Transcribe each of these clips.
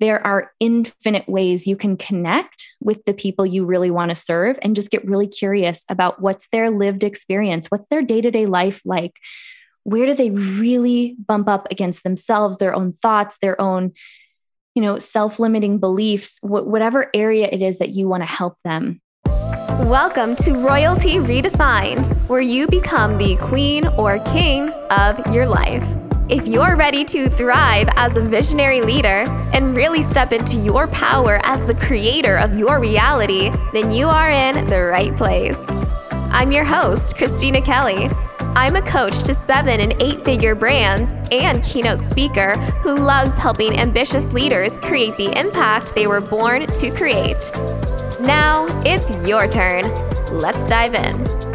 there are infinite ways you can connect with the people you really want to serve and just get really curious about what's their lived experience, what's their day to day life like. Where do they really bump up against themselves, their own thoughts, their own, you know, self-limiting beliefs, wh- whatever area it is that you want to help them. Welcome to Royalty Redefined, where you become the queen or king of your life. If you're ready to thrive as a visionary leader and really step into your power as the creator of your reality, then you are in the right place. I'm your host, Christina Kelly. I'm a coach to seven and eight figure brands and keynote speaker who loves helping ambitious leaders create the impact they were born to create. Now it's your turn. Let's dive in.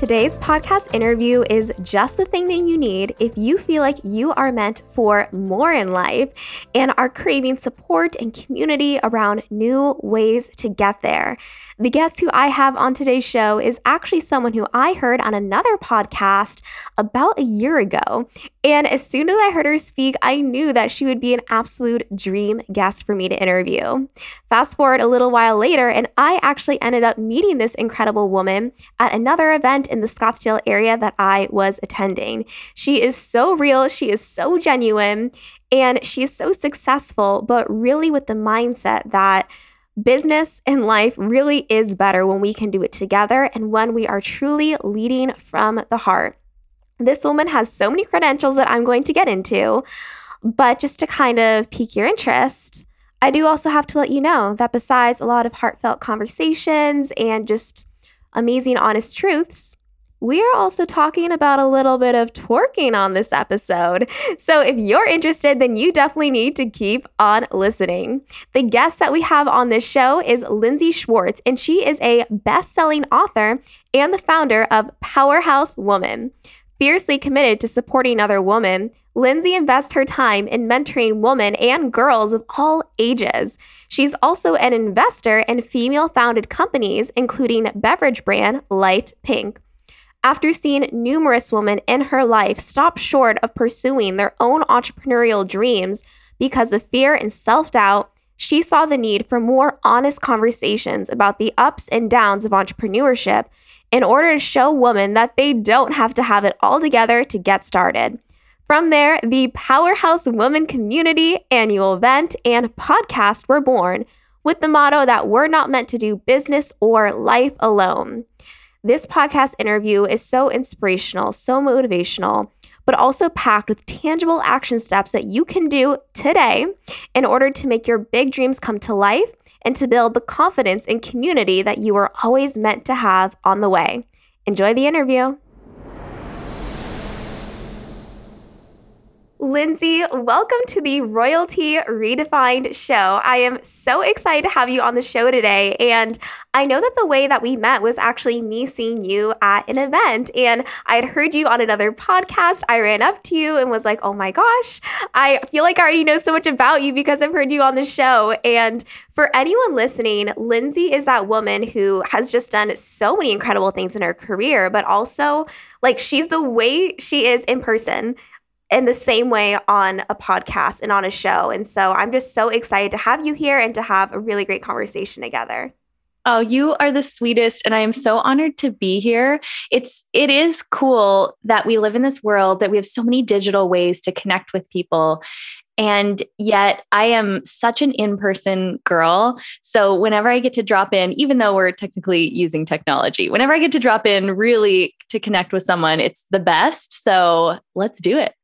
Today's podcast interview is just the thing that you need if you feel like you are meant for more in life and are craving support and community around new ways to get there. The guest who I have on today's show is actually someone who I heard on another podcast about a year ago. And as soon as I heard her speak, I knew that she would be an absolute dream guest for me to interview. Fast forward a little while later, and I actually ended up meeting this incredible woman at another event in the Scottsdale area that I was attending. She is so real, she is so genuine, and she's so successful, but really with the mindset that Business and life really is better when we can do it together and when we are truly leading from the heart. This woman has so many credentials that I'm going to get into, but just to kind of pique your interest, I do also have to let you know that besides a lot of heartfelt conversations and just amazing, honest truths, we are also talking about a little bit of twerking on this episode. So if you're interested, then you definitely need to keep on listening. The guest that we have on this show is Lindsey Schwartz, and she is a best selling author and the founder of Powerhouse Woman. Fiercely committed to supporting other women, Lindsey invests her time in mentoring women and girls of all ages. She's also an investor in female founded companies, including beverage brand Light Pink. After seeing numerous women in her life stop short of pursuing their own entrepreneurial dreams because of fear and self doubt, she saw the need for more honest conversations about the ups and downs of entrepreneurship in order to show women that they don't have to have it all together to get started. From there, the Powerhouse Women Community annual event and podcast were born with the motto that we're not meant to do business or life alone. This podcast interview is so inspirational, so motivational, but also packed with tangible action steps that you can do today in order to make your big dreams come to life and to build the confidence and community that you were always meant to have on the way. Enjoy the interview. Lindsey, welcome to the Royalty Redefined show. I am so excited to have you on the show today. And I know that the way that we met was actually me seeing you at an event. And I had heard you on another podcast. I ran up to you and was like, oh my gosh, I feel like I already know so much about you because I've heard you on the show. And for anyone listening, Lindsey is that woman who has just done so many incredible things in her career, but also like she's the way she is in person in the same way on a podcast and on a show. And so I'm just so excited to have you here and to have a really great conversation together. Oh, you are the sweetest and I am so honored to be here. It's it is cool that we live in this world that we have so many digital ways to connect with people. And yet I am such an in-person girl. So whenever I get to drop in, even though we're technically using technology, whenever I get to drop in really to connect with someone, it's the best. So let's do it.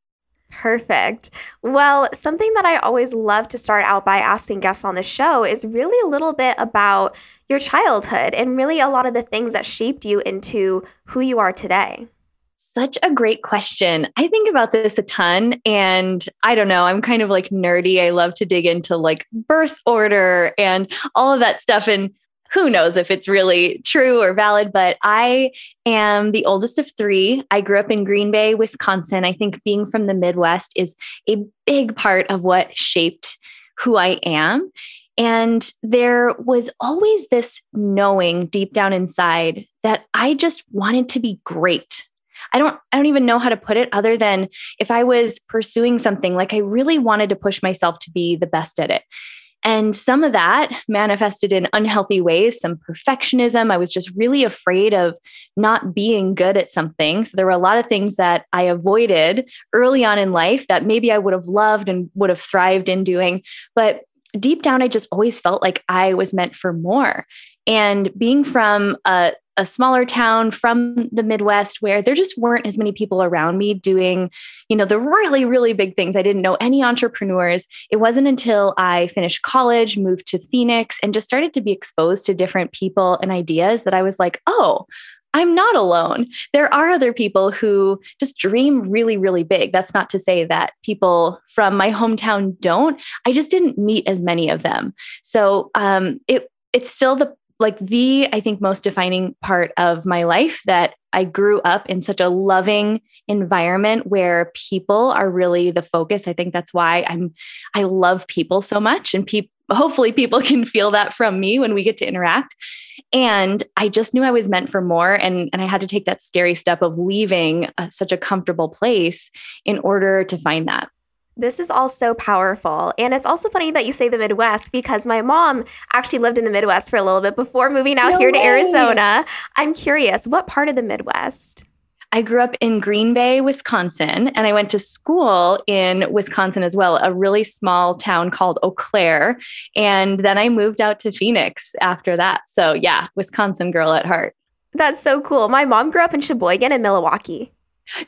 Perfect. Well, something that I always love to start out by asking guests on the show is really a little bit about your childhood and really a lot of the things that shaped you into who you are today. Such a great question. I think about this a ton and I don't know, I'm kind of like nerdy. I love to dig into like birth order and all of that stuff and who knows if it's really true or valid, but I am the oldest of three. I grew up in Green Bay, Wisconsin. I think being from the Midwest is a big part of what shaped who I am. And there was always this knowing deep down inside that I just wanted to be great. I don't I don't even know how to put it other than if I was pursuing something like I really wanted to push myself to be the best at it. And some of that manifested in unhealthy ways, some perfectionism. I was just really afraid of not being good at something. So there were a lot of things that I avoided early on in life that maybe I would have loved and would have thrived in doing. But deep down, I just always felt like I was meant for more. And being from a, a smaller town from the Midwest where there just weren't as many people around me doing, you know, the really, really big things. I didn't know any entrepreneurs. It wasn't until I finished college, moved to Phoenix, and just started to be exposed to different people and ideas that I was like, oh, I'm not alone. There are other people who just dream really, really big. That's not to say that people from my hometown don't. I just didn't meet as many of them. So um, it it's still the like the i think most defining part of my life that i grew up in such a loving environment where people are really the focus. I think that's why i'm i love people so much and people hopefully people can feel that from me when we get to interact. And i just knew i was meant for more and and i had to take that scary step of leaving a, such a comfortable place in order to find that this is all so powerful. And it's also funny that you say the Midwest because my mom actually lived in the Midwest for a little bit before moving out no here way. to Arizona. I'm curious, what part of the Midwest? I grew up in Green Bay, Wisconsin, and I went to school in Wisconsin as well, a really small town called Eau Claire. And then I moved out to Phoenix after that. So, yeah, Wisconsin girl at heart. That's so cool. My mom grew up in Sheboygan and Milwaukee.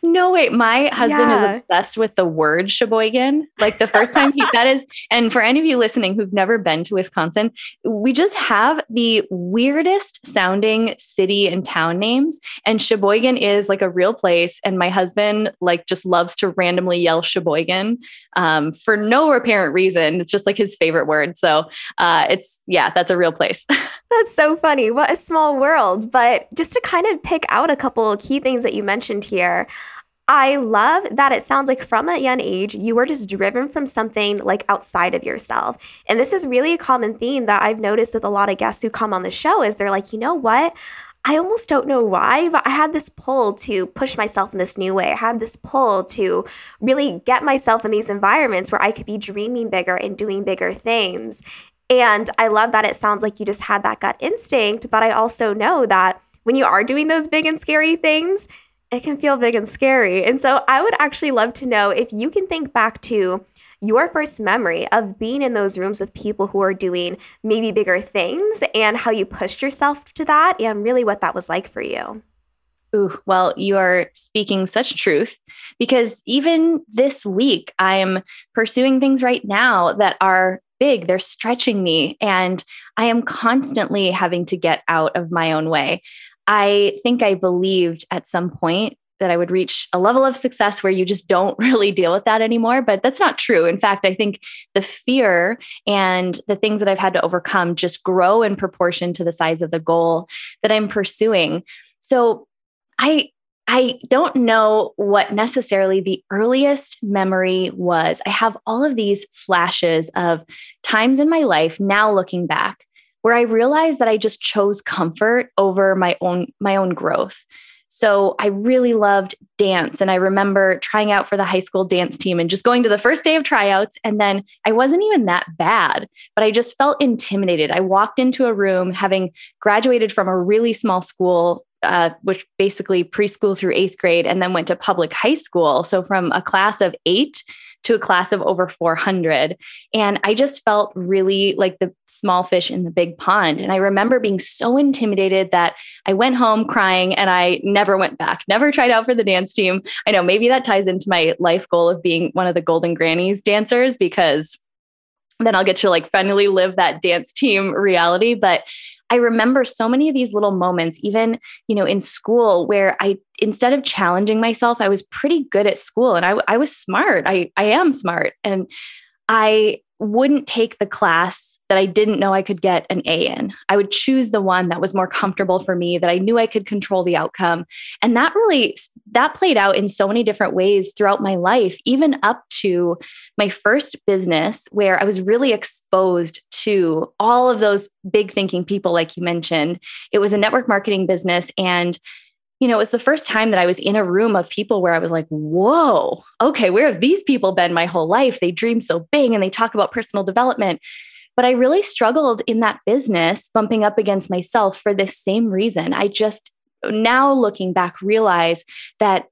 No, wait. My husband yeah. is obsessed with the word Sheboygan. Like the first time he, that is, and for any of you listening who've never been to Wisconsin, we just have the weirdest sounding city and town names. And Sheboygan is like a real place. And my husband, like, just loves to randomly yell Sheboygan um, for no apparent reason. It's just like his favorite word. So uh, it's, yeah, that's a real place. that's so funny. What a small world. But just to kind of pick out a couple key things that you mentioned here, I love that it sounds like from a young age, you were just driven from something like outside of yourself. And this is really a common theme that I've noticed with a lot of guests who come on the show is they're like, you know what? I almost don't know why, but I had this pull to push myself in this new way. I had this pull to really get myself in these environments where I could be dreaming bigger and doing bigger things. And I love that it sounds like you just had that gut instinct, but I also know that when you are doing those big and scary things, it can feel big and scary. And so I would actually love to know if you can think back to your first memory of being in those rooms with people who are doing maybe bigger things and how you pushed yourself to that and really what that was like for you. Ooh, well, you are speaking such truth because even this week, I'm pursuing things right now that are big. They're stretching me, and I am constantly having to get out of my own way. I think I believed at some point that I would reach a level of success where you just don't really deal with that anymore. But that's not true. In fact, I think the fear and the things that I've had to overcome just grow in proportion to the size of the goal that I'm pursuing. So I I don't know what necessarily the earliest memory was. I have all of these flashes of times in my life now looking back where I realized that I just chose comfort over my own my own growth. So I really loved dance and I remember trying out for the high school dance team and just going to the first day of tryouts and then I wasn't even that bad, but I just felt intimidated. I walked into a room having graduated from a really small school uh, which basically preschool through eighth grade, and then went to public high school. So from a class of eight to a class of over 400. And I just felt really like the small fish in the big pond. And I remember being so intimidated that I went home crying and I never went back, never tried out for the dance team. I know maybe that ties into my life goal of being one of the Golden Grannies dancers because then I'll get to like finally live that dance team reality. But I remember so many of these little moments, even, you know, in school where I, instead of challenging myself, I was pretty good at school and I, I was smart. I, I am smart. And I wouldn't take the class that I didn't know I could get an A in. I would choose the one that was more comfortable for me, that I knew I could control the outcome. And that really that played out in so many different ways throughout my life, even up to my first business where I was really exposed to all of those big thinking people like you mentioned. It was a network marketing business and you know, it was the first time that I was in a room of people where I was like, whoa, okay, where have these people been my whole life? They dream so big and they talk about personal development. But I really struggled in that business, bumping up against myself for this same reason. I just now looking back realize that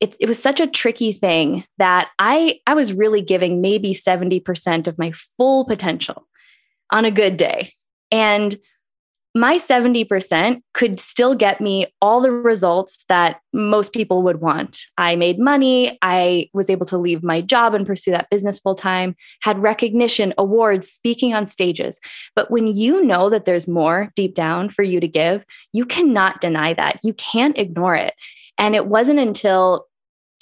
it, it was such a tricky thing that I, I was really giving maybe 70% of my full potential on a good day. And my 70% could still get me all the results that most people would want. I made money. I was able to leave my job and pursue that business full time, had recognition, awards, speaking on stages. But when you know that there's more deep down for you to give, you cannot deny that. You can't ignore it. And it wasn't until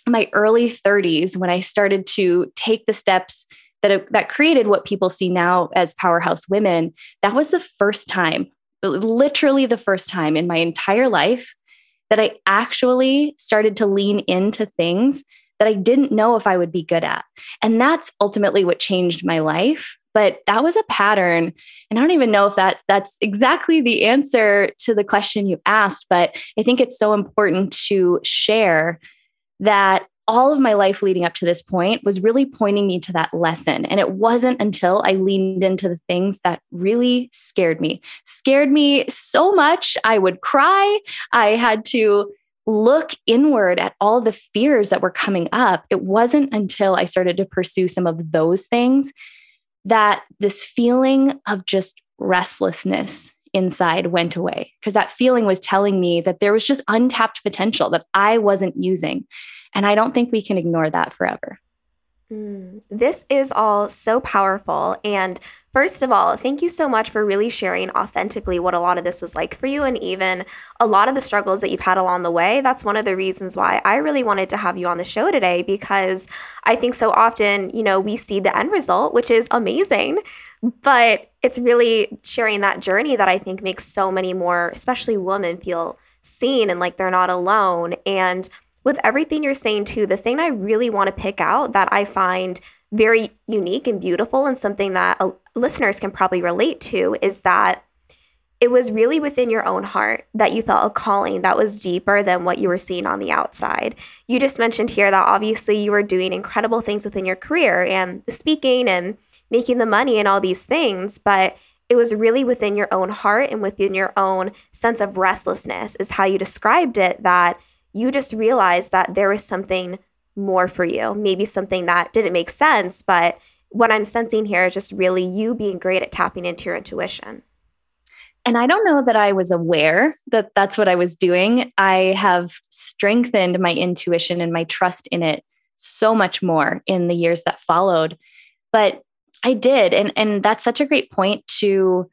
my early 30s when I started to take the steps that, that created what people see now as powerhouse women. That was the first time literally the first time in my entire life that I actually started to lean into things that I didn't know if I would be good at. And that's ultimately what changed my life. But that was a pattern. And I don't even know if that, that's exactly the answer to the question you asked. But I think it's so important to share that all of my life leading up to this point was really pointing me to that lesson. And it wasn't until I leaned into the things that really scared me, scared me so much. I would cry. I had to look inward at all the fears that were coming up. It wasn't until I started to pursue some of those things that this feeling of just restlessness inside went away because that feeling was telling me that there was just untapped potential that I wasn't using. And I don't think we can ignore that forever. Mm, this is all so powerful. And first of all, thank you so much for really sharing authentically what a lot of this was like for you and even a lot of the struggles that you've had along the way. That's one of the reasons why I really wanted to have you on the show today because I think so often, you know, we see the end result, which is amazing. But it's really sharing that journey that I think makes so many more, especially women, feel seen and like they're not alone. And with everything you're saying too, the thing I really want to pick out that I find very unique and beautiful and something that uh, listeners can probably relate to is that it was really within your own heart that you felt a calling that was deeper than what you were seeing on the outside. You just mentioned here that obviously you were doing incredible things within your career and speaking and making the money and all these things, but it was really within your own heart and within your own sense of restlessness, is how you described it, that you just realized that there was something more for you, maybe something that didn't make sense. But what I'm sensing here is just really you being great at tapping into your intuition. And I don't know that I was aware that that's what I was doing. I have strengthened my intuition and my trust in it so much more in the years that followed. But I did and and that's such a great point to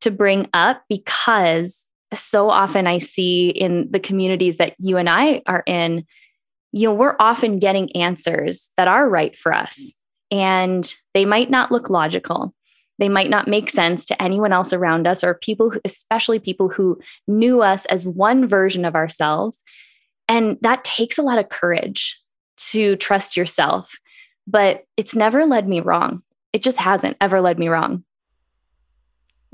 to bring up because so often I see in the communities that you and I are in, you know, we're often getting answers that are right for us. And they might not look logical. They might not make sense to anyone else around us or people, who, especially people who knew us as one version of ourselves. And that takes a lot of courage to trust yourself. But it's never led me wrong. It just hasn't ever led me wrong.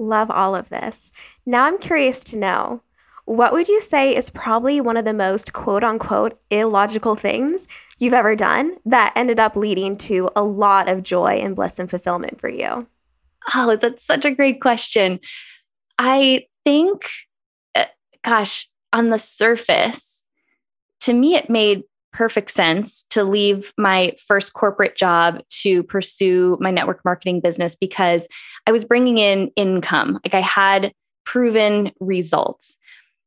Love all of this. Now I'm curious to know what would you say is probably one of the most quote unquote illogical things you've ever done that ended up leading to a lot of joy and bliss and fulfillment for you? Oh, that's such a great question. I think, uh, gosh, on the surface, to me, it made perfect sense to leave my first corporate job to pursue my network marketing business because I was bringing in income. Like I had proven results.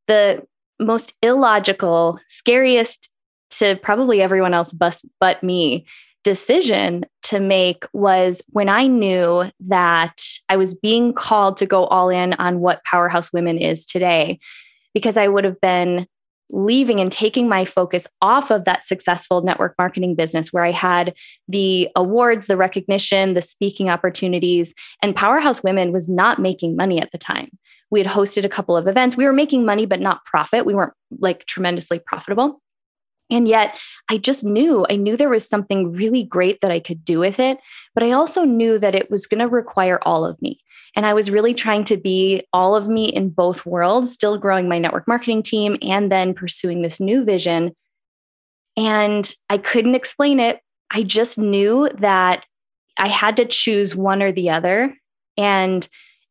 The most illogical, scariest to probably everyone else but, me decision to make was when I knew that I was being called to go all in on what Powerhouse Women is today, because I would have been leaving and taking my focus off of that successful network marketing business where I had the awards, the recognition, the speaking opportunities, and Powerhouse Women was not making money at the time. We had hosted a couple of events. We were making money, but not profit. We weren't like tremendously profitable. And yet, I just knew, I knew there was something really great that I could do with it. But I also knew that it was going to require all of me. And I was really trying to be all of me in both worlds, still growing my network marketing team and then pursuing this new vision. And I couldn't explain it. I just knew that I had to choose one or the other. And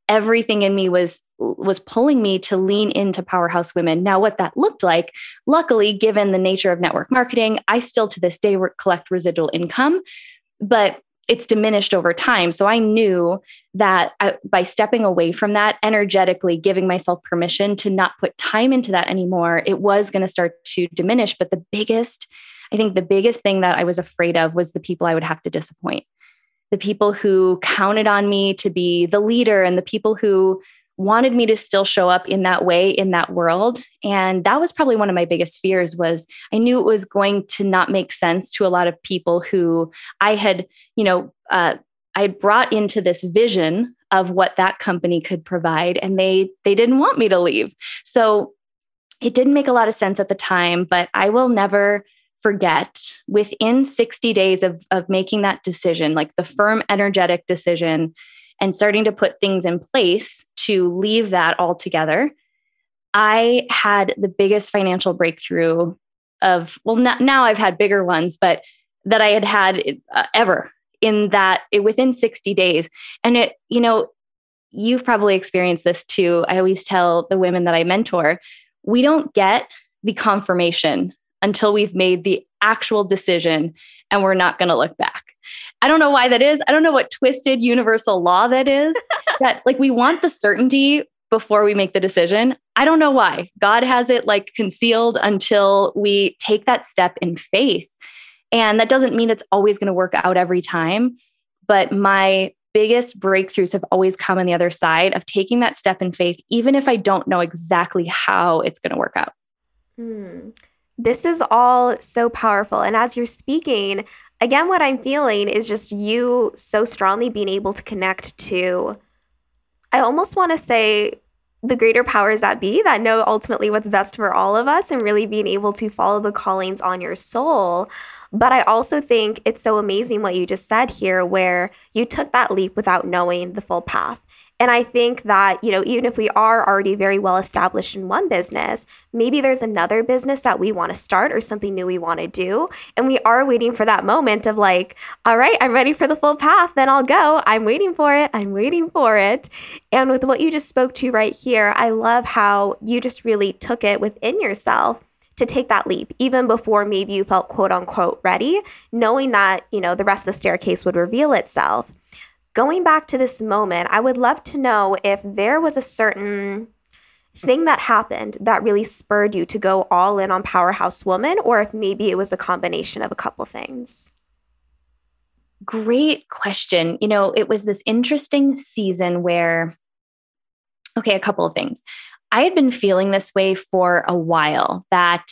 everything in me was was pulling me to lean into powerhouse women now what that looked like luckily given the nature of network marketing i still to this day collect residual income but it's diminished over time. So i knew that I, by stepping away from that energetically giving myself permission to not put time into that anymore it was going to start to diminish. But the biggest i think the biggest thing that i was afraid of was the people i would have to disappoint. The people who counted on me to be the leader and the people who wanted me to still show up in that way in that world. And that was probably one of my biggest fears was i knew it was going to not make sense to a lot of people who i had you know uh, i brought into this vision of what that company could provide and they they didn't want me to leave. So it didn't make a lot of sense at the time but i will never forget within 60 days of, of making that decision, like the firm, energetic decision, and starting to put things in place to leave that all together, I had the biggest financial breakthrough of, well, now I've had bigger ones, but that I had had uh, ever in that it, within 60 days. And it, you know, you've probably experienced this too. I always tell the women that I mentor, we don't get the confirmation until we've made the actual decision and we're not going to look back. I don't know why that is. I don't know what twisted universal law that is. that like we want the certainty before we make the decision. I don't know why. God has it like concealed until we take that step in faith. And that doesn't mean it's always going to work out every time, but my biggest breakthroughs have always come on the other side of taking that step in faith even if I don't know exactly how it's going to work out. Hmm. This is all so powerful. And as you're speaking, again, what I'm feeling is just you so strongly being able to connect to, I almost want to say, the greater powers that be that know ultimately what's best for all of us and really being able to follow the callings on your soul. But I also think it's so amazing what you just said here, where you took that leap without knowing the full path. And I think that, you know, even if we are already very well established in one business, maybe there's another business that we want to start or something new we want to do. And we are waiting for that moment of like, all right, I'm ready for the full path, then I'll go. I'm waiting for it. I'm waiting for it. And with what you just spoke to right here, I love how you just really took it within yourself to take that leap even before maybe you felt quote unquote ready knowing that you know the rest of the staircase would reveal itself going back to this moment, I would love to know if there was a certain thing that happened that really spurred you to go all in on Powerhouse Woman, or if maybe it was a combination of a couple things. Great question. You know, it was this interesting season where, okay, a couple of things. I had been feeling this way for a while that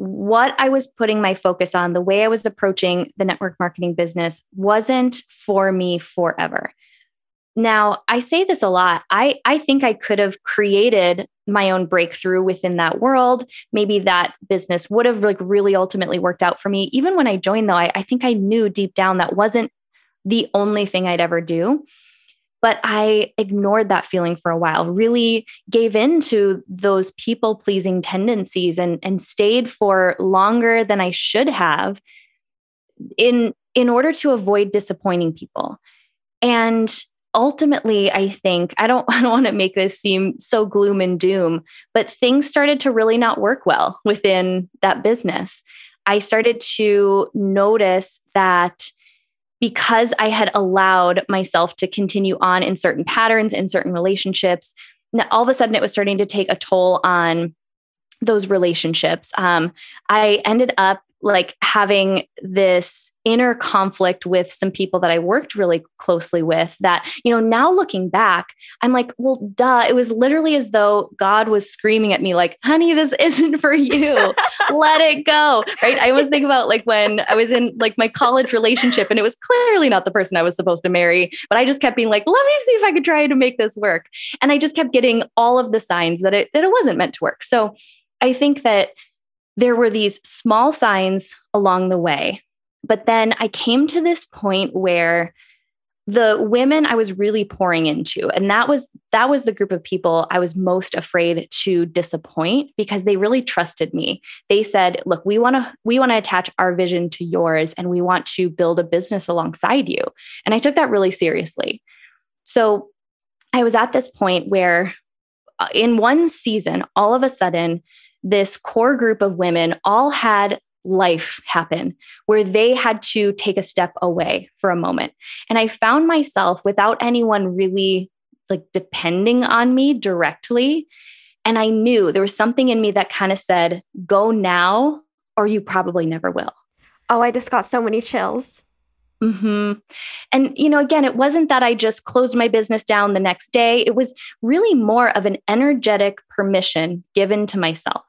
what I was putting my focus on, the way I was approaching the network marketing business wasn't for me forever. Now, I say this a lot. I, I think I could have created my own breakthrough within that world. Maybe that business would have like really ultimately worked out for me. Even when I joined, though, I, I think I knew deep down that wasn't the only thing I'd ever do. But I ignored that feeling for a while, really gave in to those people pleasing tendencies and, and stayed for longer than I should have in, in order to avoid disappointing people. And ultimately i think i don't i don't want to make this seem so gloom and doom but things started to really not work well within that business i started to notice that because I had allowed myself to continue on in certain patterns, in certain relationships, all of a sudden it was starting to take a toll on those relationships. Um, I ended up like having this inner conflict with some people that I worked really closely with that, you know, now looking back, I'm like, well, duh. It was literally as though God was screaming at me, like, honey, this isn't for you. Let it go. Right. I always think about like when I was in like my college relationship and it was clearly not the person I was supposed to marry, but I just kept being like, let me see if I could try to make this work. And I just kept getting all of the signs that it that it wasn't meant to work. So I think that there were these small signs along the way. But then I came to this point where the women I was really pouring into and that was that was the group of people I was most afraid to disappoint because they really trusted me. They said, "Look, we want to we want to attach our vision to yours and we want to build a business alongside you." And I took that really seriously. So I was at this point where uh, in one season all of a sudden this core group of women all had life happen where they had to take a step away for a moment. And I found myself without anyone really like depending on me directly. And I knew there was something in me that kind of said, go now, or you probably never will. Oh, I just got so many chills. hmm And, you know, again, it wasn't that I just closed my business down the next day. It was really more of an energetic permission given to myself,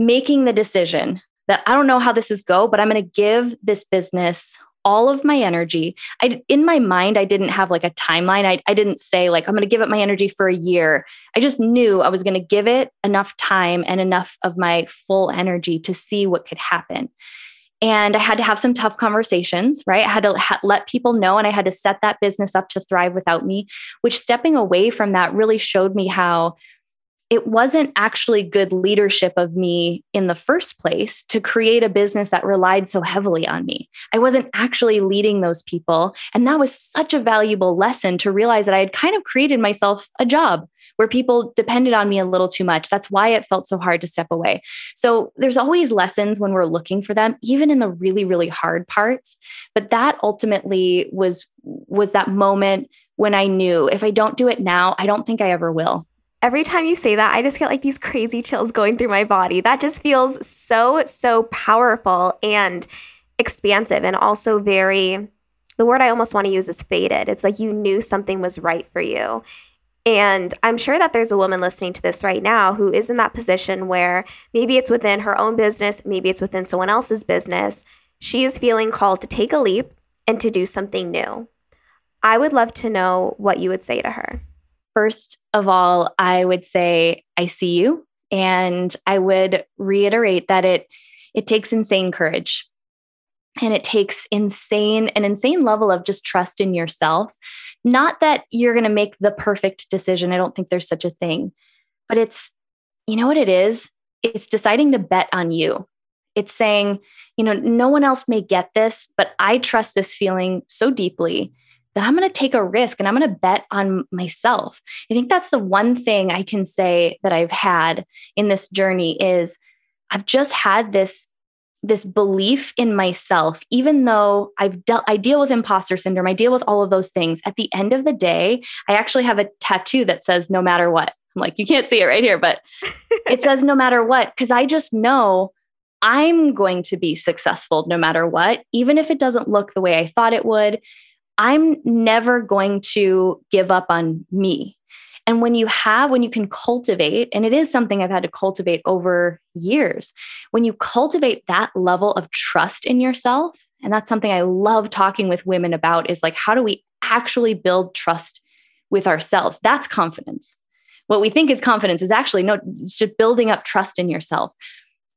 making the decision that I don't know how this is go, but I'm going to give this business all of my energy. I in my mind I didn't have like a timeline. I I didn't say like I'm going to give it my energy for a year. I just knew I was going to give it enough time and enough of my full energy to see what could happen. And I had to have some tough conversations, right? I had to ha- let people know and I had to set that business up to thrive without me, which stepping away from that really showed me how it wasn't actually good leadership of me in the first place to create a business that relied so heavily on me. I wasn't actually leading those people. And that was such a valuable lesson to realize that I had kind of created myself a job where people depended on me a little too much. That's why it felt so hard to step away. So there's always lessons when we're looking for them, even in the really, really hard parts. But that ultimately was was that moment when I knew if I don't do it now, I don't think I ever will every time you say that, I just get like these crazy chills going through my body. That just feels so, so powerful and expansive and also very, the word I almost want to use is fated. It's like you knew something was right for you. And I'm sure that there's a woman listening to this right now who is in that position where maybe it's within her own business, maybe it's within someone else's business. She is feeling called to take a leap and to do something new. I would love to know what you would say to her. First of all, I would say, I see you. And I would reiterate that it it takes insane courage. And it takes insane an insane level of just trust in yourself. Not that you're going to make the perfect decision i don't think there's such a thing but it's you know what it is? It's deciding to bet on you. It's saying you know no one else may get this but i trust this feeling so deeply that I'm going to take a risk and I'm going to bet on myself. I think that's the one thing I can say that I've had in this journey is I've just had this this belief in myself even though I've dealt I deal with imposter syndrome, I deal with all of those things. At the end of the day, I actually have a tattoo that says no matter what. I'm like you can't see it right here, but it says no matter what because I just know I'm going to be successful no matter what, even if it doesn't look the way I thought it would I'm never going to give up on me. And when you have, when you can cultivate, and it is something I've had to cultivate over years, when you cultivate that level of trust in yourself, and that's something I love talking with women about is like, how do we actually build trust with ourselves? That's confidence. What we think is confidence is actually no, it's just building up trust in yourself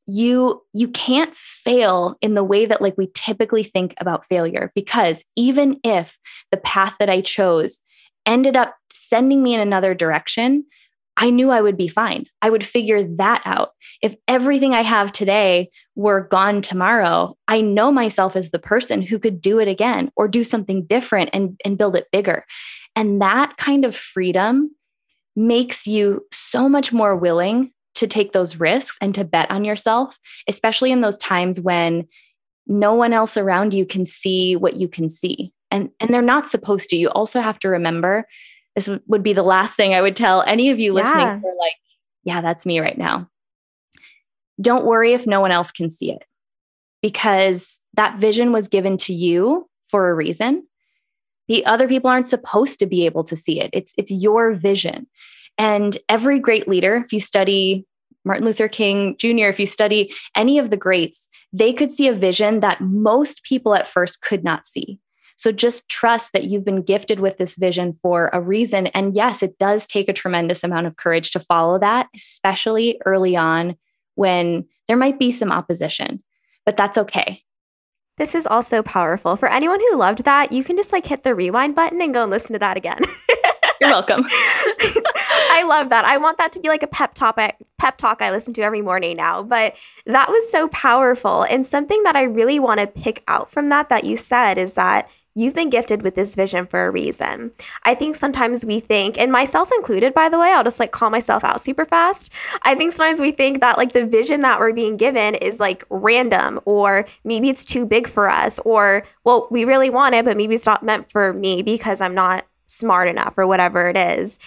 you you can't fail in the way that like we typically think about failure because even if the path that i chose ended up sending me in another direction i knew i would be fine. I would figure that out. If everything i have today were gone tomorrow i know myself as the person who could do it again or do something different and and build it bigger. And that kind of freedom makes you so much more willing to take those risks and to bet on yourself, especially in those times when no one else around you can see what you can see. And, and they're not supposed to. You also have to remember this would be the last thing I would tell any of you listening yeah. are like, yeah, that's me right now. Don't worry if no one else can see it because that vision was given to you for a reason. The other people aren't supposed to be able to see it. It's it's your vision. And every great leader, if you study Martin Luther King Jr., if you study any of the greats, they could see a vision that most people at first could not see. So just trust that you've been gifted with this vision for a reason. And yes, it does take a tremendous amount of courage to follow that, especially early on when there might be some opposition, but that's okay. This is also powerful. For anyone who loved that, you can just like hit the rewind button and go and listen to that again. You're welcome. I love that. I want that to be like a pep topic, pep talk I listen to every morning now. But that was so powerful. And something that I really want to pick out from that that you said is that You've been gifted with this vision for a reason. I think sometimes we think, and myself included, by the way, I'll just like call myself out super fast. I think sometimes we think that like the vision that we're being given is like random, or maybe it's too big for us, or well, we really want it, but maybe it's not meant for me because I'm not smart enough or whatever it is.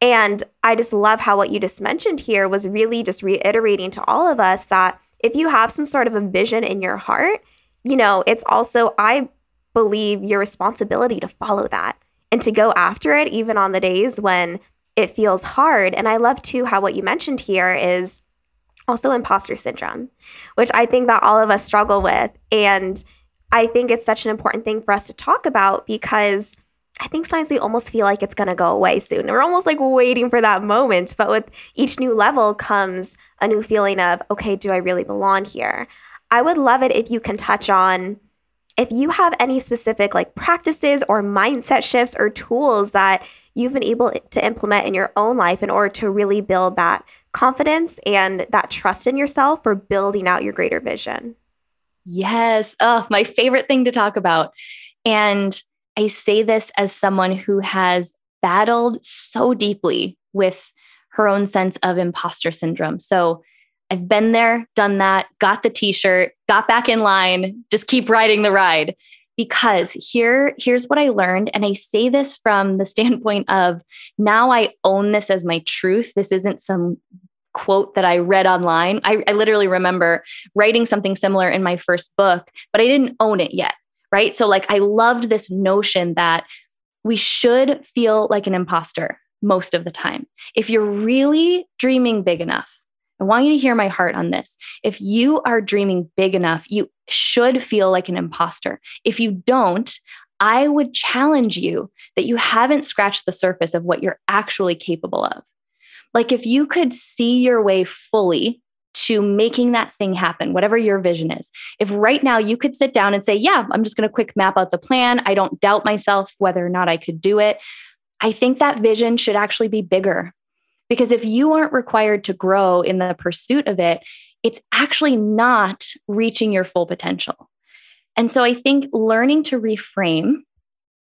And I just love how what you just mentioned here was really just reiterating to all of us that if you have some sort of a vision in your heart, you know, it's also, I believe your responsibility to follow that and to go after it, even on the days when it feels hard. And I love too how what you mentioned here is also imposter syndrome, which I think that all of us struggle with. And I think it's such an important thing for us to talk about because I think sometimes we almost feel like it's going to go away soon. We're almost like waiting for that moment. But with each new level comes a new feeling of, okay, do I really belong here? I would love it if you can touch on if you have any specific like practices or mindset shifts or tools that you've been able to implement in your own life in order to really build that confidence and that trust in yourself for building out your greater vision. Yes. Oh, my favorite thing to talk about. And I say this as someone who has battled so deeply with her own sense of imposter syndrome. So I've been there, done that, got the t-shirt, got back in line, just keep riding the ride. Because here, here's what I learned. And I say this from the standpoint of now I own this as my truth. This isn't some quote that I read online. I, I literally remember writing something similar in my first book, but I didn't own it yet. Right. So, like, I loved this notion that we should feel like an imposter most of the time. If you're really dreaming big enough, I want you to hear my heart on this. If you are dreaming big enough, you should feel like an imposter. If you don't, I would challenge you that you haven't scratched the surface of what you're actually capable of. Like if you could see your way fully to making that thing happen, whatever your vision is. If right now you could sit down and say, Yeah, I'm just going to quick map out the plan. I don't doubt myself whether or not I could do it. I think that vision should actually be bigger because if you aren't required to grow in the pursuit of it, it's actually not reaching your full potential. And so I think learning to reframe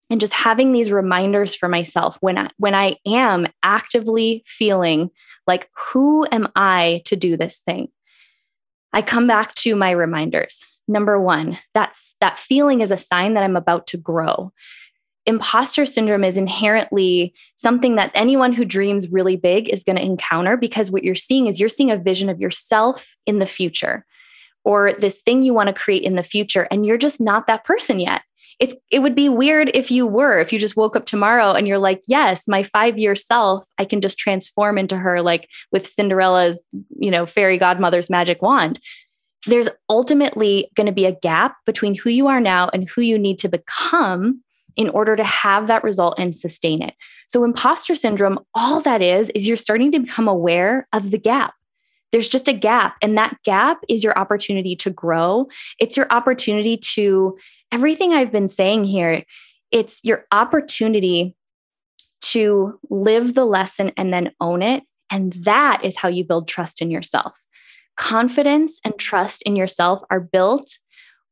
and just having these reminders for myself when I, when I am actively feeling like who am I to do this thing? I come back to my reminders. Number 1, that's that feeling is a sign that I'm about to grow imposter syndrome is inherently something that anyone who dreams really big is going to encounter because what you're seeing is you're seeing a vision of yourself in the future or this thing you want to create in the future and you're just not that person yet it's it would be weird if you were if you just woke up tomorrow and you're like yes my 5 year self i can just transform into her like with cinderella's you know fairy godmother's magic wand there's ultimately going to be a gap between who you are now and who you need to become in order to have that result and sustain it. So, imposter syndrome, all that is, is you're starting to become aware of the gap. There's just a gap, and that gap is your opportunity to grow. It's your opportunity to everything I've been saying here, it's your opportunity to live the lesson and then own it. And that is how you build trust in yourself. Confidence and trust in yourself are built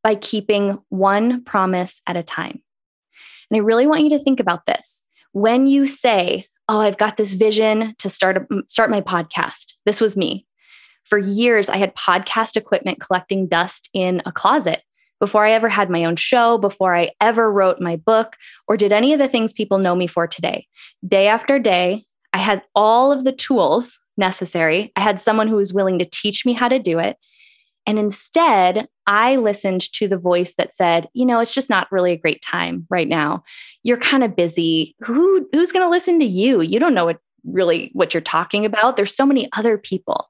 by keeping one promise at a time. And I really want you to think about this. When you say, "Oh, I've got this vision to start a, start my podcast." This was me. For years I had podcast equipment collecting dust in a closet before I ever had my own show, before I ever wrote my book or did any of the things people know me for today. Day after day, I had all of the tools necessary. I had someone who was willing to teach me how to do it. And instead, I listened to the voice that said, you know, it's just not really a great time right now. You're kind of busy. Who who's going to listen to you? You don't know what really what you're talking about. There's so many other people.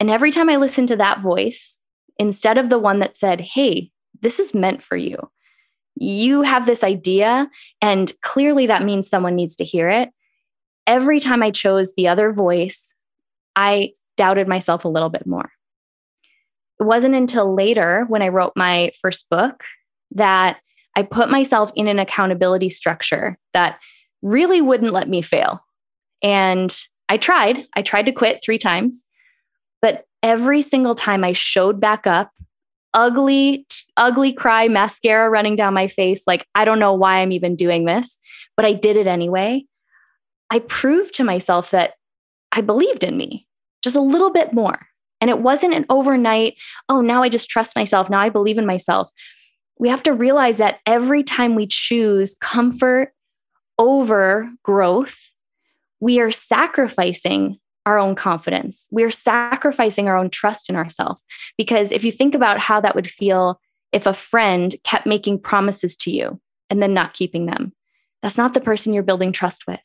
And every time I listened to that voice, instead of the one that said, "Hey, this is meant for you. You have this idea and clearly that means someone needs to hear it." Every time I chose the other voice, I doubted myself a little bit more it wasn't until later when I wrote my first book that I put myself in an accountability structure that really wouldn't let me fail. And I tried, I tried to quit three times, but every single time I showed back up, ugly, ugly cry, mascara running down my face, like, I don't know why I'm even doing this, but I did it anyway. I proved to myself that I believed in me just a little bit more. And it wasn't an overnight, oh, now I just trust myself. Now I believe in myself. We have to realize that every time we choose comfort over growth, we are sacrificing our own confidence. We are sacrificing our own trust in ourselves. Because if you think about how that would feel if a friend kept making promises to you and then not keeping them, that's not the person you're building trust with.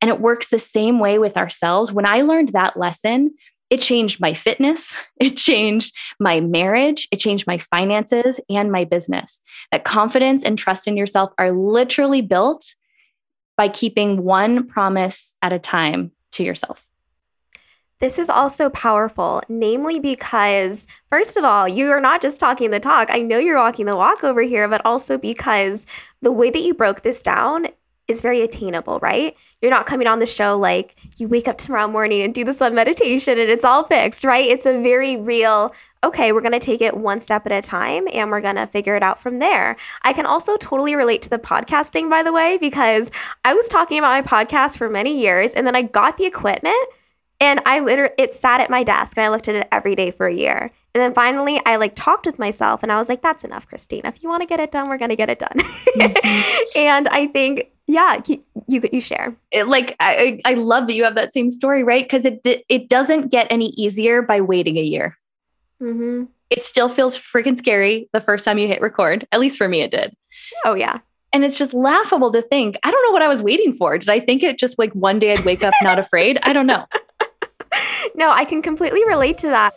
And it works the same way with ourselves. When I learned that lesson, it changed my fitness, it changed my marriage, it changed my finances and my business. That confidence and trust in yourself are literally built by keeping one promise at a time to yourself. This is also powerful, namely because, first of all, you are not just talking the talk. I know you're walking the walk over here, but also because the way that you broke this down is very attainable, right? You're not coming on the show like you wake up tomorrow morning and do this one meditation and it's all fixed, right? It's a very real, okay, we're going to take it one step at a time and we're going to figure it out from there. I can also totally relate to the podcast thing, by the way, because I was talking about my podcast for many years and then I got the equipment and I literally, it sat at my desk and I looked at it every day for a year. And then finally, I like talked with myself and I was like, that's enough, Christina. If you want to get it done, we're going to get it done. Mm-hmm. and I think, yeah, you, you, you share. It, like, I, I love that you have that same story, right? Because it, it doesn't get any easier by waiting a year. Mm-hmm. It still feels freaking scary the first time you hit record. At least for me, it did. Oh, yeah. And it's just laughable to think, I don't know what I was waiting for. Did I think it just like one day I'd wake up not afraid? I don't know. no, I can completely relate to that.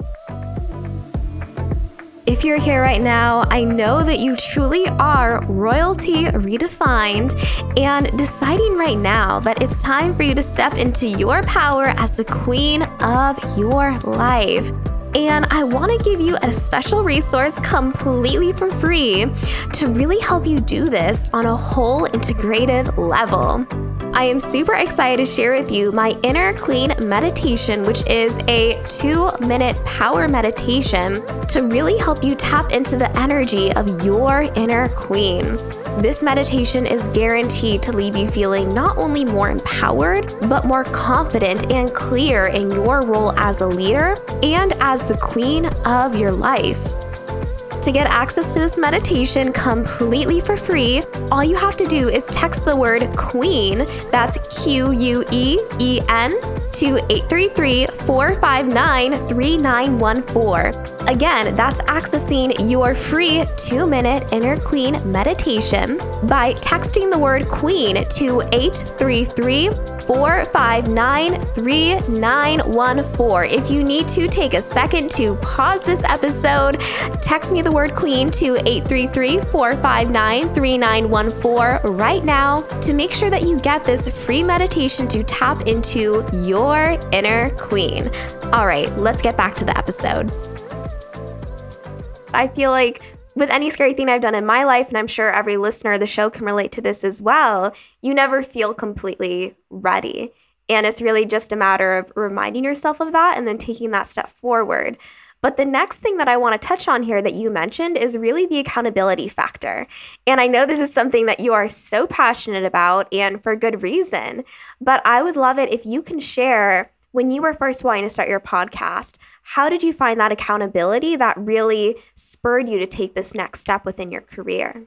If you're here right now, I know that you truly are royalty redefined and deciding right now that it's time for you to step into your power as the queen of your life. And I want to give you a special resource completely for free to really help you do this on a whole integrative level. I am super excited to share with you my Inner Queen meditation, which is a two minute power meditation to really help you tap into the energy of your inner queen. This meditation is guaranteed to leave you feeling not only more empowered, but more confident and clear in your role as a leader and as the queen of your life. To get access to this meditation completely for free, all you have to do is text the word QUEEN, that's Q U E E N, to 833 459 3914. Again, that's accessing your free two minute inner queen meditation by texting the word queen to 833 459 3914. If you need to take a second to pause this episode, text me the word queen to 833 459 3914 right now to make sure that you get this free meditation to tap into your inner queen. All right, let's get back to the episode. I feel like with any scary thing I've done in my life, and I'm sure every listener of the show can relate to this as well, you never feel completely ready. And it's really just a matter of reminding yourself of that and then taking that step forward. But the next thing that I want to touch on here that you mentioned is really the accountability factor. And I know this is something that you are so passionate about and for good reason. But I would love it if you can share when you were first wanting to start your podcast, how did you find that accountability that really spurred you to take this next step within your career?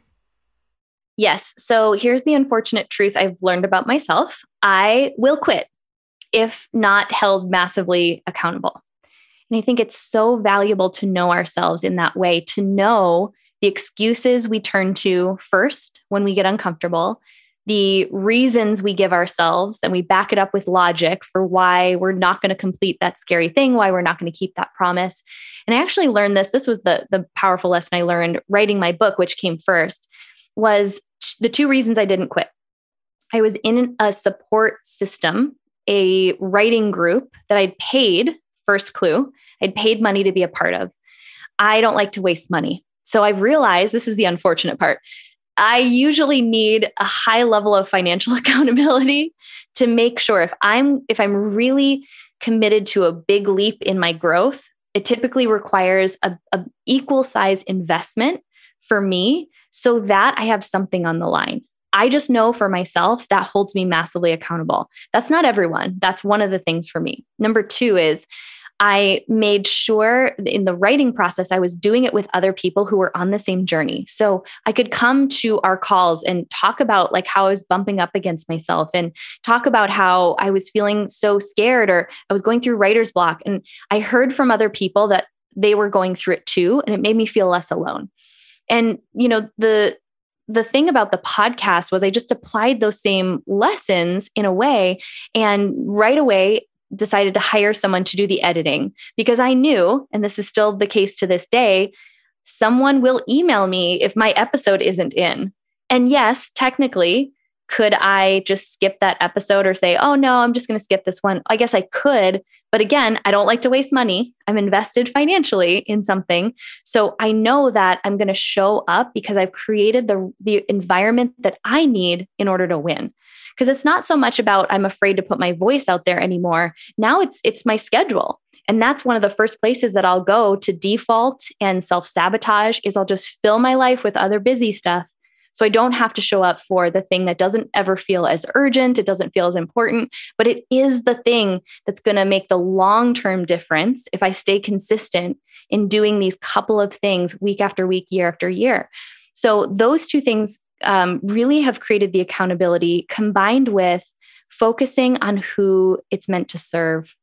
Yes. So here's the unfortunate truth I've learned about myself I will quit if not held massively accountable. And I think it's so valuable to know ourselves in that way, to know the excuses we turn to first when we get uncomfortable, the reasons we give ourselves, and we back it up with logic for why we're not going to complete that scary thing, why we're not going to keep that promise. And I actually learned this. This was the, the powerful lesson I learned writing my book, which came first, was the two reasons I didn't quit. I was in a support system, a writing group that I'd paid, first clue, I'd paid money to be a part of. I don't like to waste money. So I've realized this is the unfortunate part. I usually need a high level of financial accountability to make sure if I'm if I'm really committed to a big leap in my growth, it typically requires a, a equal size investment for me so that I have something on the line. I just know for myself that holds me massively accountable. That's not everyone. That's one of the things for me. Number two is I made sure in the writing process, I was doing it with other people who were on the same journey. So I could come to our calls and talk about like how I was bumping up against myself and talk about how I was feeling so scared or I was going through writer's block. And I heard from other people that they were going through it too. And it made me feel less alone. And, you know, the, the thing about the podcast was I just applied those same lessons in a way. And right away, decided to hire someone to do the editing because I knew, and this is still the case to this day, someone will email me if my episode isn't in. And yes, technically, could I just skip that episode or say, oh no, I'm just going to skip this one? I guess I could. But again, I don't like to waste money. I'm invested financially in something. So I know that I'm going to show up because I've created the, the environment that I need in order to win because it's not so much about I'm afraid to put my voice out there anymore. Now it's it's my schedule. And that's one of the first places that I'll go to default and self-sabotage is I'll just fill my life with other busy stuff. So I don't have to show up for the thing that doesn't ever feel as urgent, it doesn't feel as important, but it is the thing that's going to make the long-term difference if I stay consistent in doing these couple of things week after week, year after year. So those two things um, really have created the accountability combined with focusing on who it's meant to serve.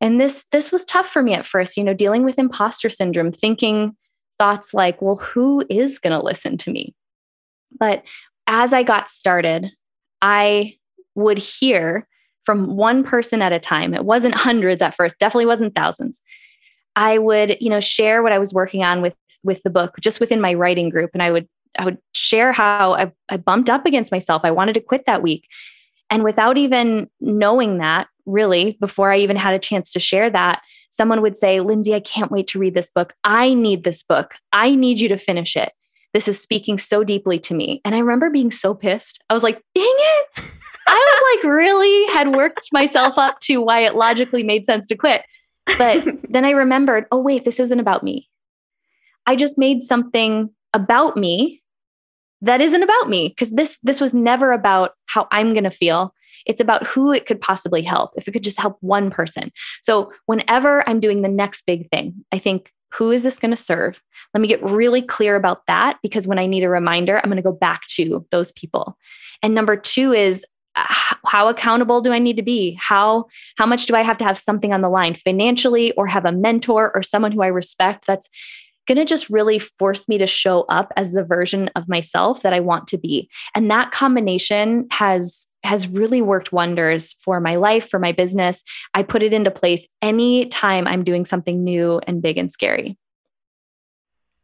And this this was tough for me at first you know dealing with imposter syndrome thinking thoughts like well who is going to listen to me? But as i got started i would hear from one person at a time. It wasn't hundreds at first definitely wasn't thousands. I would you know share what i was working on with with the book just within my writing group and i would I would share how I, I bumped up against myself. I wanted to quit that week. And without even knowing that, really, before I even had a chance to share that, someone would say, Lindsey, I can't wait to read this book. I need this book. I need you to finish it. This is speaking so deeply to me. And I remember being so pissed. I was like, dang it. I was like, really had worked myself up to why it logically made sense to quit. But then I remembered, oh, wait, this isn't about me. I just made something about me that isn't about me because this this was never about how I'm going to feel. It's about who it could possibly help. If it could just help one person. So whenever I'm doing the next big thing, I think who is this going to serve? Let me get really clear about that because when I need a reminder, I'm going to go back to those people. And number 2 is how accountable do I need to be? How how much do I have to have something on the line financially or have a mentor or someone who I respect that's going to just really force me to show up as the version of myself that I want to be. And that combination has has really worked wonders for my life, for my business. I put it into place anytime I'm doing something new and big and scary.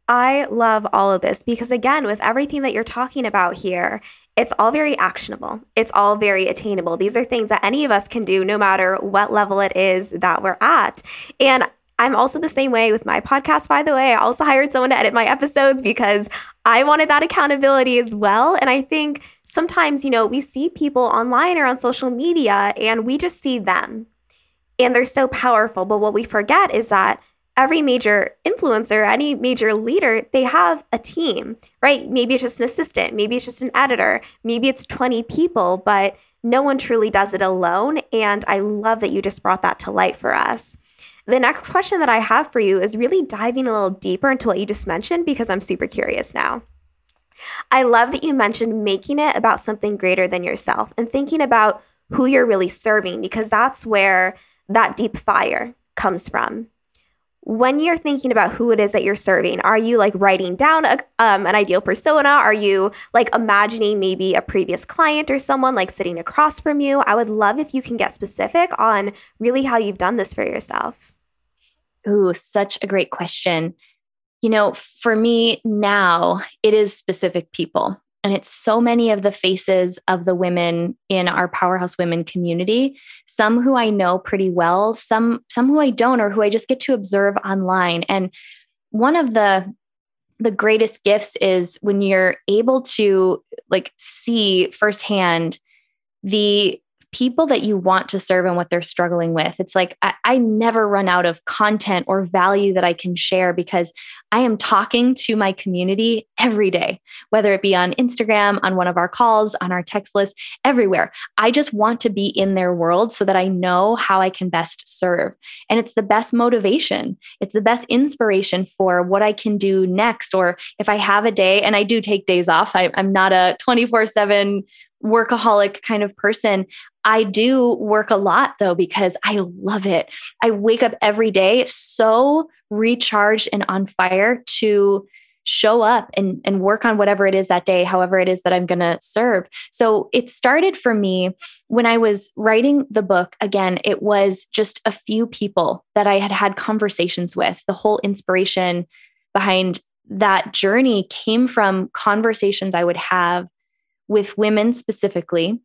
I love all of this because, again, with everything that you're talking about here, it's all very actionable. It's all very attainable. These are things that any of us can do no matter what level it is that we're at. And I'm also the same way with my podcast, by the way. I also hired someone to edit my episodes because I wanted that accountability as well. And I think sometimes, you know, we see people online or on social media and we just see them and they're so powerful. But what we forget is that every major influencer, any major leader, they have a team, right? Maybe it's just an assistant, maybe it's just an editor, maybe it's 20 people, but no one truly does it alone. And I love that you just brought that to light for us. The next question that I have for you is really diving a little deeper into what you just mentioned because I'm super curious now. I love that you mentioned making it about something greater than yourself and thinking about who you're really serving because that's where that deep fire comes from. When you're thinking about who it is that you're serving, are you like writing down a, um, an ideal persona? Are you like imagining maybe a previous client or someone like sitting across from you? I would love if you can get specific on really how you've done this for yourself. Ooh, such a great question. You know, for me now, it is specific people. And it's so many of the faces of the women in our powerhouse women community, some who I know pretty well, some some who I don't or who I just get to observe online. And one of the the greatest gifts is when you're able to like see firsthand the people that you want to serve and what they're struggling with. It's like I, I, never run out of content or value that I can share because I am talking to my community every day, whether it be on Instagram, on one of our calls, on our text list, everywhere. I just want to be in their world so that I know how I can best serve. And it's the best motivation, it's the best inspiration for what I can do next. Or if I have a day, and I do take days off, I, I'm not a 24 7 workaholic kind of person. I do work a lot though because I love it. I wake up every day so recharged and on fire to show up and, and work on whatever it is that day, however it is that I'm going to serve. So it started for me when I was writing the book. Again, it was just a few people that I had had conversations with. The whole inspiration behind that journey came from conversations I would have with women specifically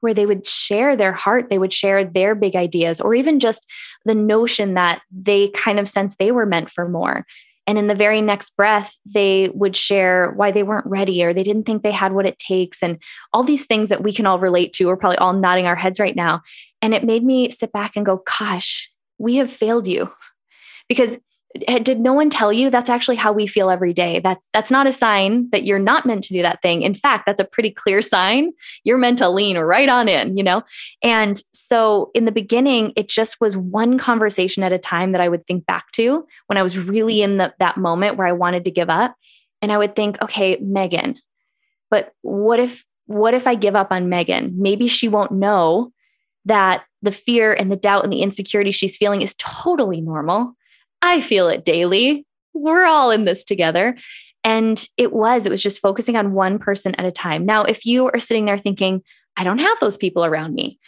where they would share their heart, they would share their big ideas, or even just the notion that they kind of sense they were meant for more. And in the very next breath, they would share why they weren't ready or they didn't think they had what it takes, and all these things that we can all relate to. We're probably all nodding our heads right now. And it made me sit back and go, gosh, we have failed you. Because Eh, did no one tell you? That's actually how we feel every day. That's that's not a sign that you're not meant to do that thing. In fact that's a pretty clear sign. You're meant to lean right on in you know? And so in the beginning it just was one conversation at a time that i would think back to when i was really in the, that moment where i wanted to give up. And i would think okay megan but what if what if i give up on megan? Maybe she won't know that the fear and the doubt and the insecurity she's feeling is totally normal I feel it daily. We're all in this together. And it was, it was just focusing on one person at a time. Now, if you are sitting there thinking, I don't have those people around me,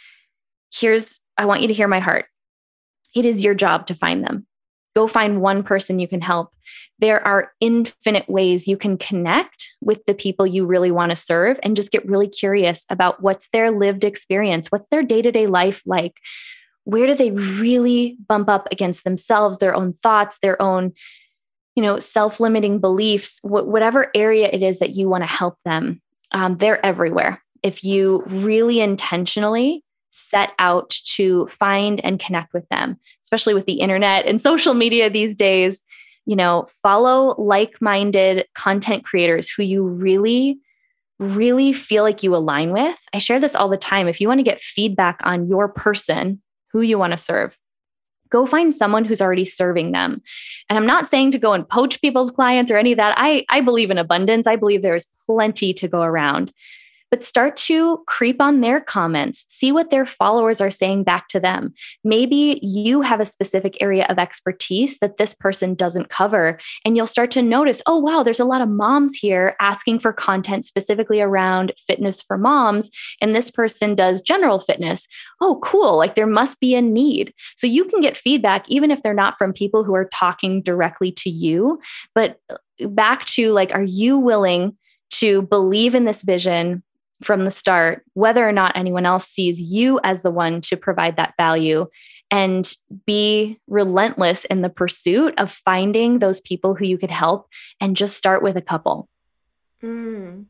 here's, I want you to hear my heart. It is your job to find them. Go find one person you can help. There are infinite ways you can connect with the people you really want to serve and just get really curious about what's their lived experience, what's their day to day life like where do they really bump up against themselves their own thoughts their own you know self-limiting beliefs wh- whatever area it is that you want to help them um, they're everywhere. If you really intentionally set out to find and connect with them especially with the internet and social media these days you know follow like-minded content creators who you really really feel like you align with. I share this all the time. If you want to get feedback on your person who you want to serve go find someone who's already serving them. And I'm not saying to go and poach people's clients or any of that. I, I believe in abundance. I believe there's plenty to go around but start to creep on their comments, see what their followers are saying back to them. Maybe you have a specific area of expertise that this person doesn't cover, and you'll start to notice, oh, wow, there's a lot of moms here asking for content specifically around fitness for moms, and this person does general fitness. Oh, cool. Like there must be a need. So you can get feedback, even if they're not from people who are talking directly to you. But back to like, are you willing? to believe in this vision, from the start, whether or not anyone else sees you as the one to provide that value and be relentless in the pursuit of finding those people who you could help and just start with a couple. Mm.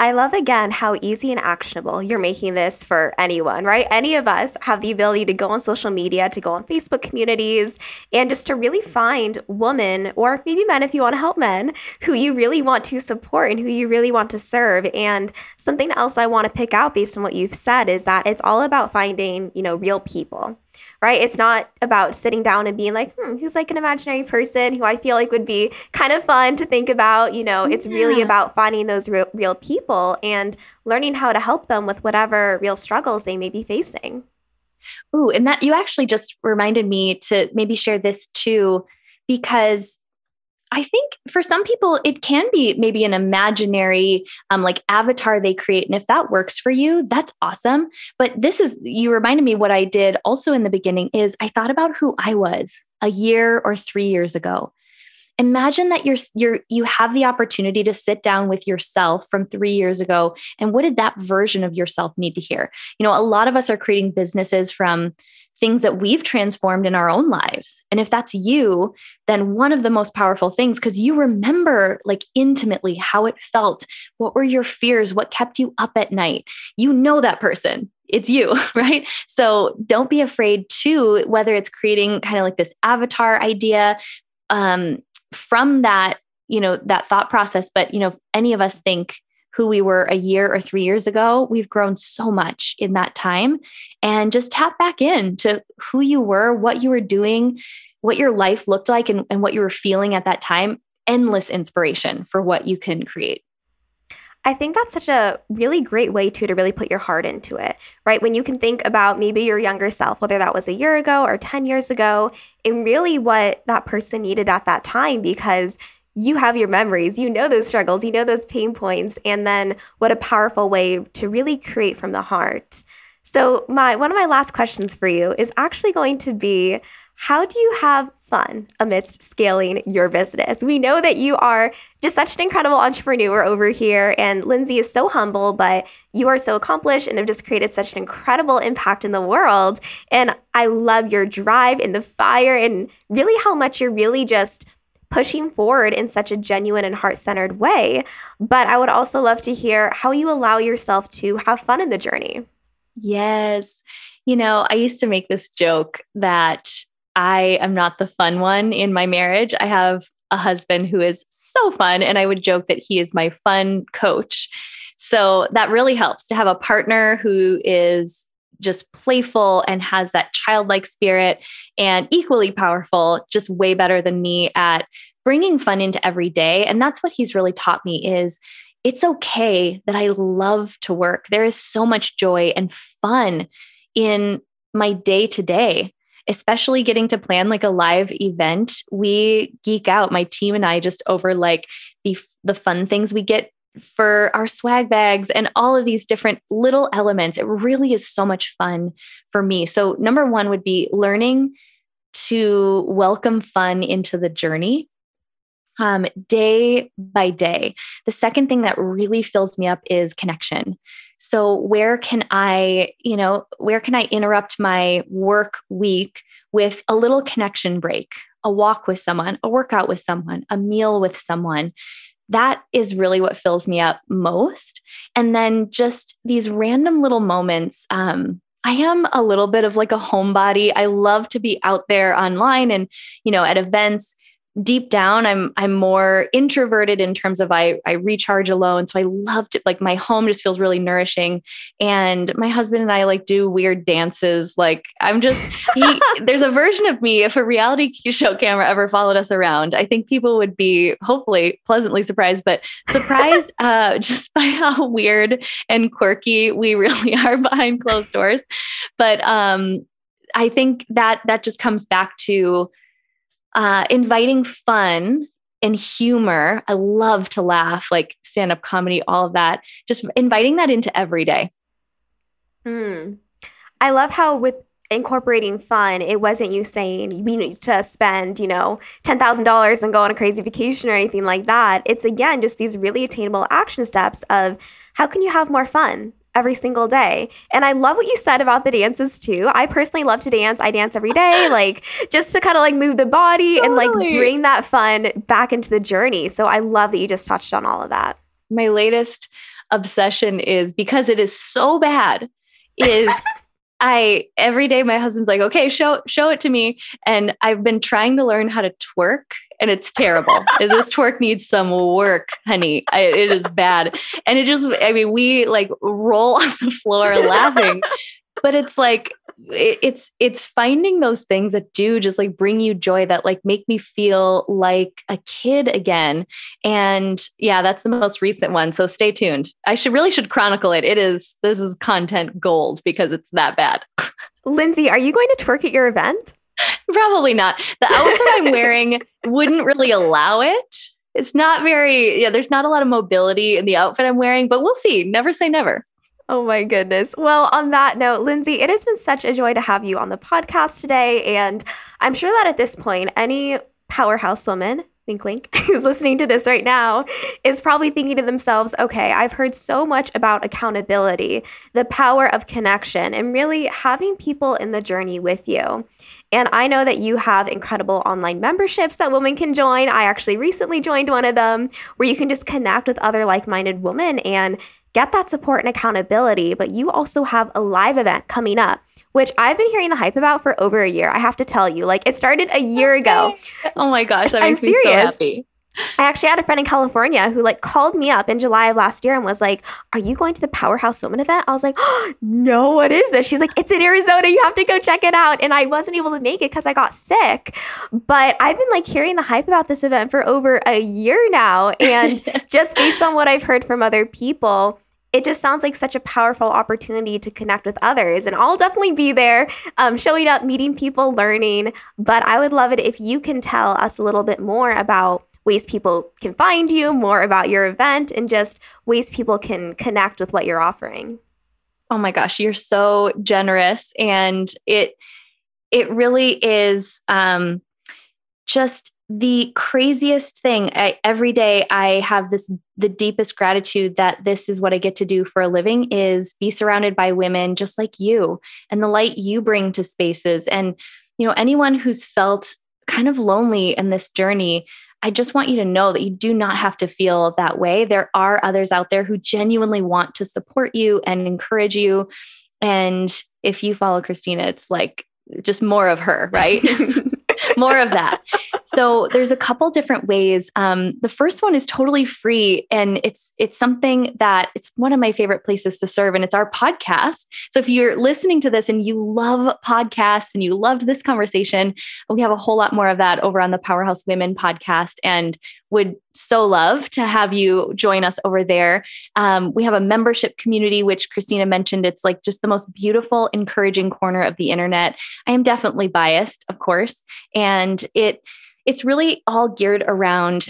I love again how easy and actionable you're making this for anyone, right? Any of us have the ability to go on social media, to go on Facebook communities, and just to really find women or maybe men if you want to help men who you really want to support and who you really want to serve. And something else I want to pick out based on what you've said is that it's all about finding, you know, real people right? It's not about sitting down and being like, hmm, who's like an imaginary person who I feel like would be kind of fun to think about. You know, it's yeah. really about finding those real, real people and learning how to help them with whatever real struggles they may be facing. Ooh, and that you actually just reminded me to maybe share this too, because I think for some people, it can be maybe an imaginary, um, like avatar they create. And if that works for you, that's awesome. But this is, you reminded me what I did also in the beginning is I thought about who I was a year or three years ago. Imagine that you're you're you have the opportunity to sit down with yourself from 3 years ago and what did that version of yourself need to hear you know a lot of us are creating businesses from things that we've transformed in our own lives. And if that's you, then one of the most powerful things, because you remember like intimately how it felt. What were your fears? What kept you up at night? You know that person. It's you, right? So don't be afraid to, whether it's creating kind of like this avatar idea um, from that, you know, that thought process. But, you know, any of us think, who we were a year or three years ago, we've grown so much in that time. And just tap back in to who you were, what you were doing, what your life looked like, and, and what you were feeling at that time. Endless inspiration for what you can create. I think that's such a really great way to to really put your heart into it, right? When you can think about maybe your younger self, whether that was a year ago or 10 years ago, and really what that person needed at that time because you have your memories, you know those struggles, you know those pain points, and then what a powerful way to really create from the heart. So, my one of my last questions for you is actually going to be how do you have fun amidst scaling your business? We know that you are just such an incredible entrepreneur over here, and Lindsey is so humble, but you are so accomplished and have just created such an incredible impact in the world. And I love your drive and the fire, and really how much you're really just pushing forward in such a genuine and heart centered way. But I would also love to hear how you allow yourself to have fun in the journey. Yes. You know, I used to make this joke that I am not the fun one in my marriage. I have a husband who is so fun, and I would joke that he is my fun coach. So that really helps to have a partner who is just playful and has that childlike spirit and equally powerful, just way better than me at bringing fun into every day. And that's what he's really taught me is it's okay that I love to work. There is so much joy and fun in my day to day especially getting to plan like a live event we geek out my team and i just over like the the fun things we get for our swag bags and all of these different little elements. It really is so much fun for me. So, number one would be learning to welcome fun into the journey um, day by day. The second thing that really fills me up is connection. So, where can I, you know, where can I interrupt my work week with a little connection break, a walk with someone, a workout with someone, a meal with someone? that is really what fills me up most. And then just these random little moments. Um, I am a little bit of like a homebody. I love to be out there online and, you know, at events deep down i'm i'm more introverted in terms of i i recharge alone. So i loved it. Like my home just feels really nourishing. And my husband and i like do weird dances. Like i'm just he, there's a version of me if a reality show camera ever followed us around i think people would be hopefully pleasantly surprised but surprised uh, just by how weird and quirky we really are behind closed doors. But um i think that that just comes back to uh, inviting fun and humor. I love to laugh, like stand up comedy, all of that. Just inviting that into every day. Hmm. I love how with incorporating fun, it wasn't you saying we need to spend, you know, $10,000 and go on a crazy vacation or anything like that. It's again just these really attainable action steps of how can you have more fun? Every single day. And I love what you said about the dances too. I personally love to dance. I dance every day, like just to kind of like move the body totally. and like bring that fun back into the journey. So I love that you just touched on all of that. My latest obsession is because it is so bad is I every day my husband's like, "Okay, show show it to me." And I've been trying to learn how to twerk and it's terrible. this twerk needs some work, honey. I, it is bad. And it just, I mean, we like roll on the floor laughing, but it's like, it, it's it's finding those things that do just like bring you joy that like make me feel like a kid again and yeah that's the most recent one so stay tuned i should really should chronicle it it is this is content gold because it's that bad lindsey are you going to twerk at your event Probably not. The outfit I'm wearing wouldn't really allow it. It's not very, yeah, there's not a lot of mobility in the outfit I'm wearing, but we'll see. Never say never. Oh my goodness. Well, on that note, Lindsey, it has been such a joy to have you on the podcast today. And I'm sure that at this point, any powerhouse woman wink, wink, who's listening to this right now is probably thinking to themselves, okay, I've heard so much about accountability, the power of connection, and really having people in the journey with you. And I know that you have incredible online memberships that women can join. I actually recently joined one of them where you can just connect with other like minded women and get that support and accountability. But you also have a live event coming up which I've been hearing the hype about for over a year. I have to tell you, like it started a year ago. Oh my gosh, that makes I'm serious. me so happy. I actually had a friend in California who like called me up in July of last year and was like, "Are you going to the Powerhouse Women event?" I was like, oh, "No, what is this?" She's like, "It's in Arizona. You have to go check it out." And I wasn't able to make it because I got sick. But I've been like hearing the hype about this event for over a year now, and just based on what I've heard from other people, it just sounds like such a powerful opportunity to connect with others. And I'll definitely be there, um, showing up, meeting people, learning. But I would love it if you can tell us a little bit more about ways people can find you, more about your event, and just ways people can connect with what you're offering. Oh my gosh, you're so generous. And it, it really is um, just the craziest thing I, every day i have this the deepest gratitude that this is what i get to do for a living is be surrounded by women just like you and the light you bring to spaces and you know anyone who's felt kind of lonely in this journey i just want you to know that you do not have to feel that way. There are others out there who genuinely want to support you and encourage you. And if you follow christina it's like just more of her right? More of that. So there's a couple different ways. Um, the first one is totally free, and it's it's something that it's one of my favorite places to serve, and it's our podcast. So if you're listening to this and you love podcasts and you loved this conversation, we have a whole lot more of that over on the Powerhouse Women podcast, and would so love to have you join us over there. Um, we have a membership community, which Christina mentioned. It's like just the most beautiful, encouraging corner of the internet. I am definitely biased, of course, and it it's really all geared around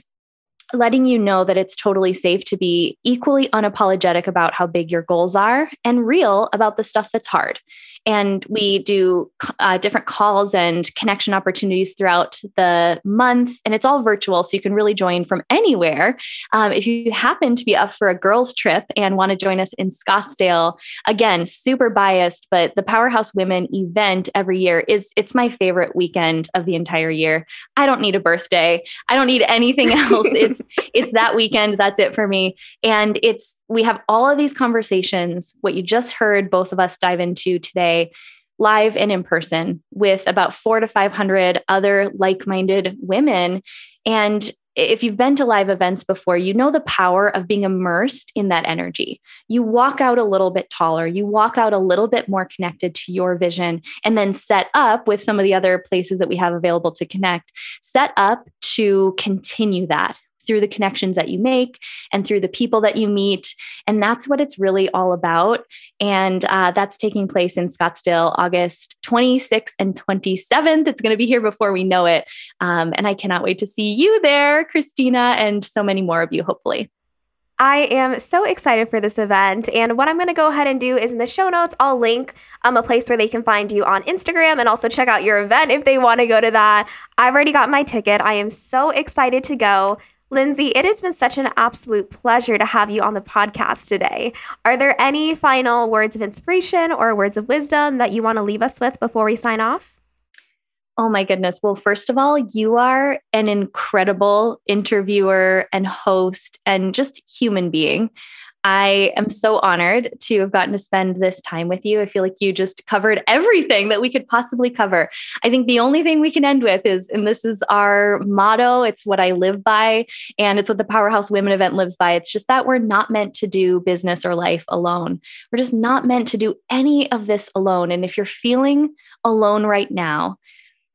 letting you know that it's totally safe to be equally unapologetic about how big your goals are and real about the stuff that's hard. And we do uh, different calls and connection opportunities throughout the month. And it's all virtual. So you can really join from anywhere. Um, if you happen to be up for a girls' trip and want to join us in Scottsdale, again, super biased, but the Powerhouse Women event every year is it's my favorite weekend of the entire year. I don't need a birthday. I don't need anything else. it's it's that weekend. That's it for me. And it's we have all of these conversations, what you just heard both of us dive into today, live and in person with about four to 500 other like minded women. And if you've been to live events before, you know the power of being immersed in that energy. You walk out a little bit taller, you walk out a little bit more connected to your vision, and then set up with some of the other places that we have available to connect, set up to continue that through the connections that you make and through the people that you meet. And that's what it's really all about. And uh, that's taking place in Scottsdale, August 26th and 27th. It's going to be here before we know it. Um, and I cannot wait to see you there, Christina, and so many more of you, hopefully. I am so excited for this event. And what I'm going to go ahead and do is in the show notes, I'll link um, a place where they can find you on Instagram and also check out your event if they want to go to that. I've already got my ticket. I am so excited to go. Lindsey, it has been such an absolute pleasure to have you on the podcast today. Are there any final words of inspiration or words of wisdom that you want to leave us with before we sign off? Oh my goodness. Well, first of all, you are an incredible interviewer and host and just human being. I am so honored to have gotten to spend this time with you. I feel like you just covered everything that we could possibly cover. I think the only thing we can end with is, and this is our motto, it's what I live by, and it's what the Powerhouse Women event lives by. It's just that we're not meant to do business or life alone. We're just not meant to do any of this alone. And if you're feeling alone right now,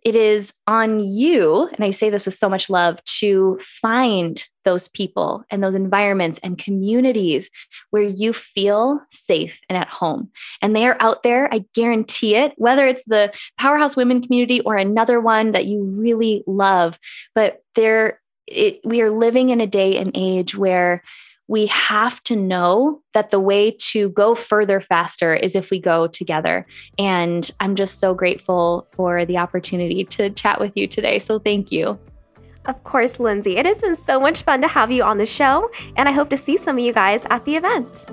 it is on you, and I say this with so much love, to find those people and those environments and communities where you feel safe and at home. And they are out there, I guarantee it, whether it's the Powerhouse Women community or another one that you really love. But there, it, we are living in a day and age where we have to know that the way to go further faster is if we go together. And I'm just so grateful for the opportunity to chat with you today. So thank you. Of course, Lindsey. It has been so much fun to have you on the show, and I hope to see some of you guys at the event.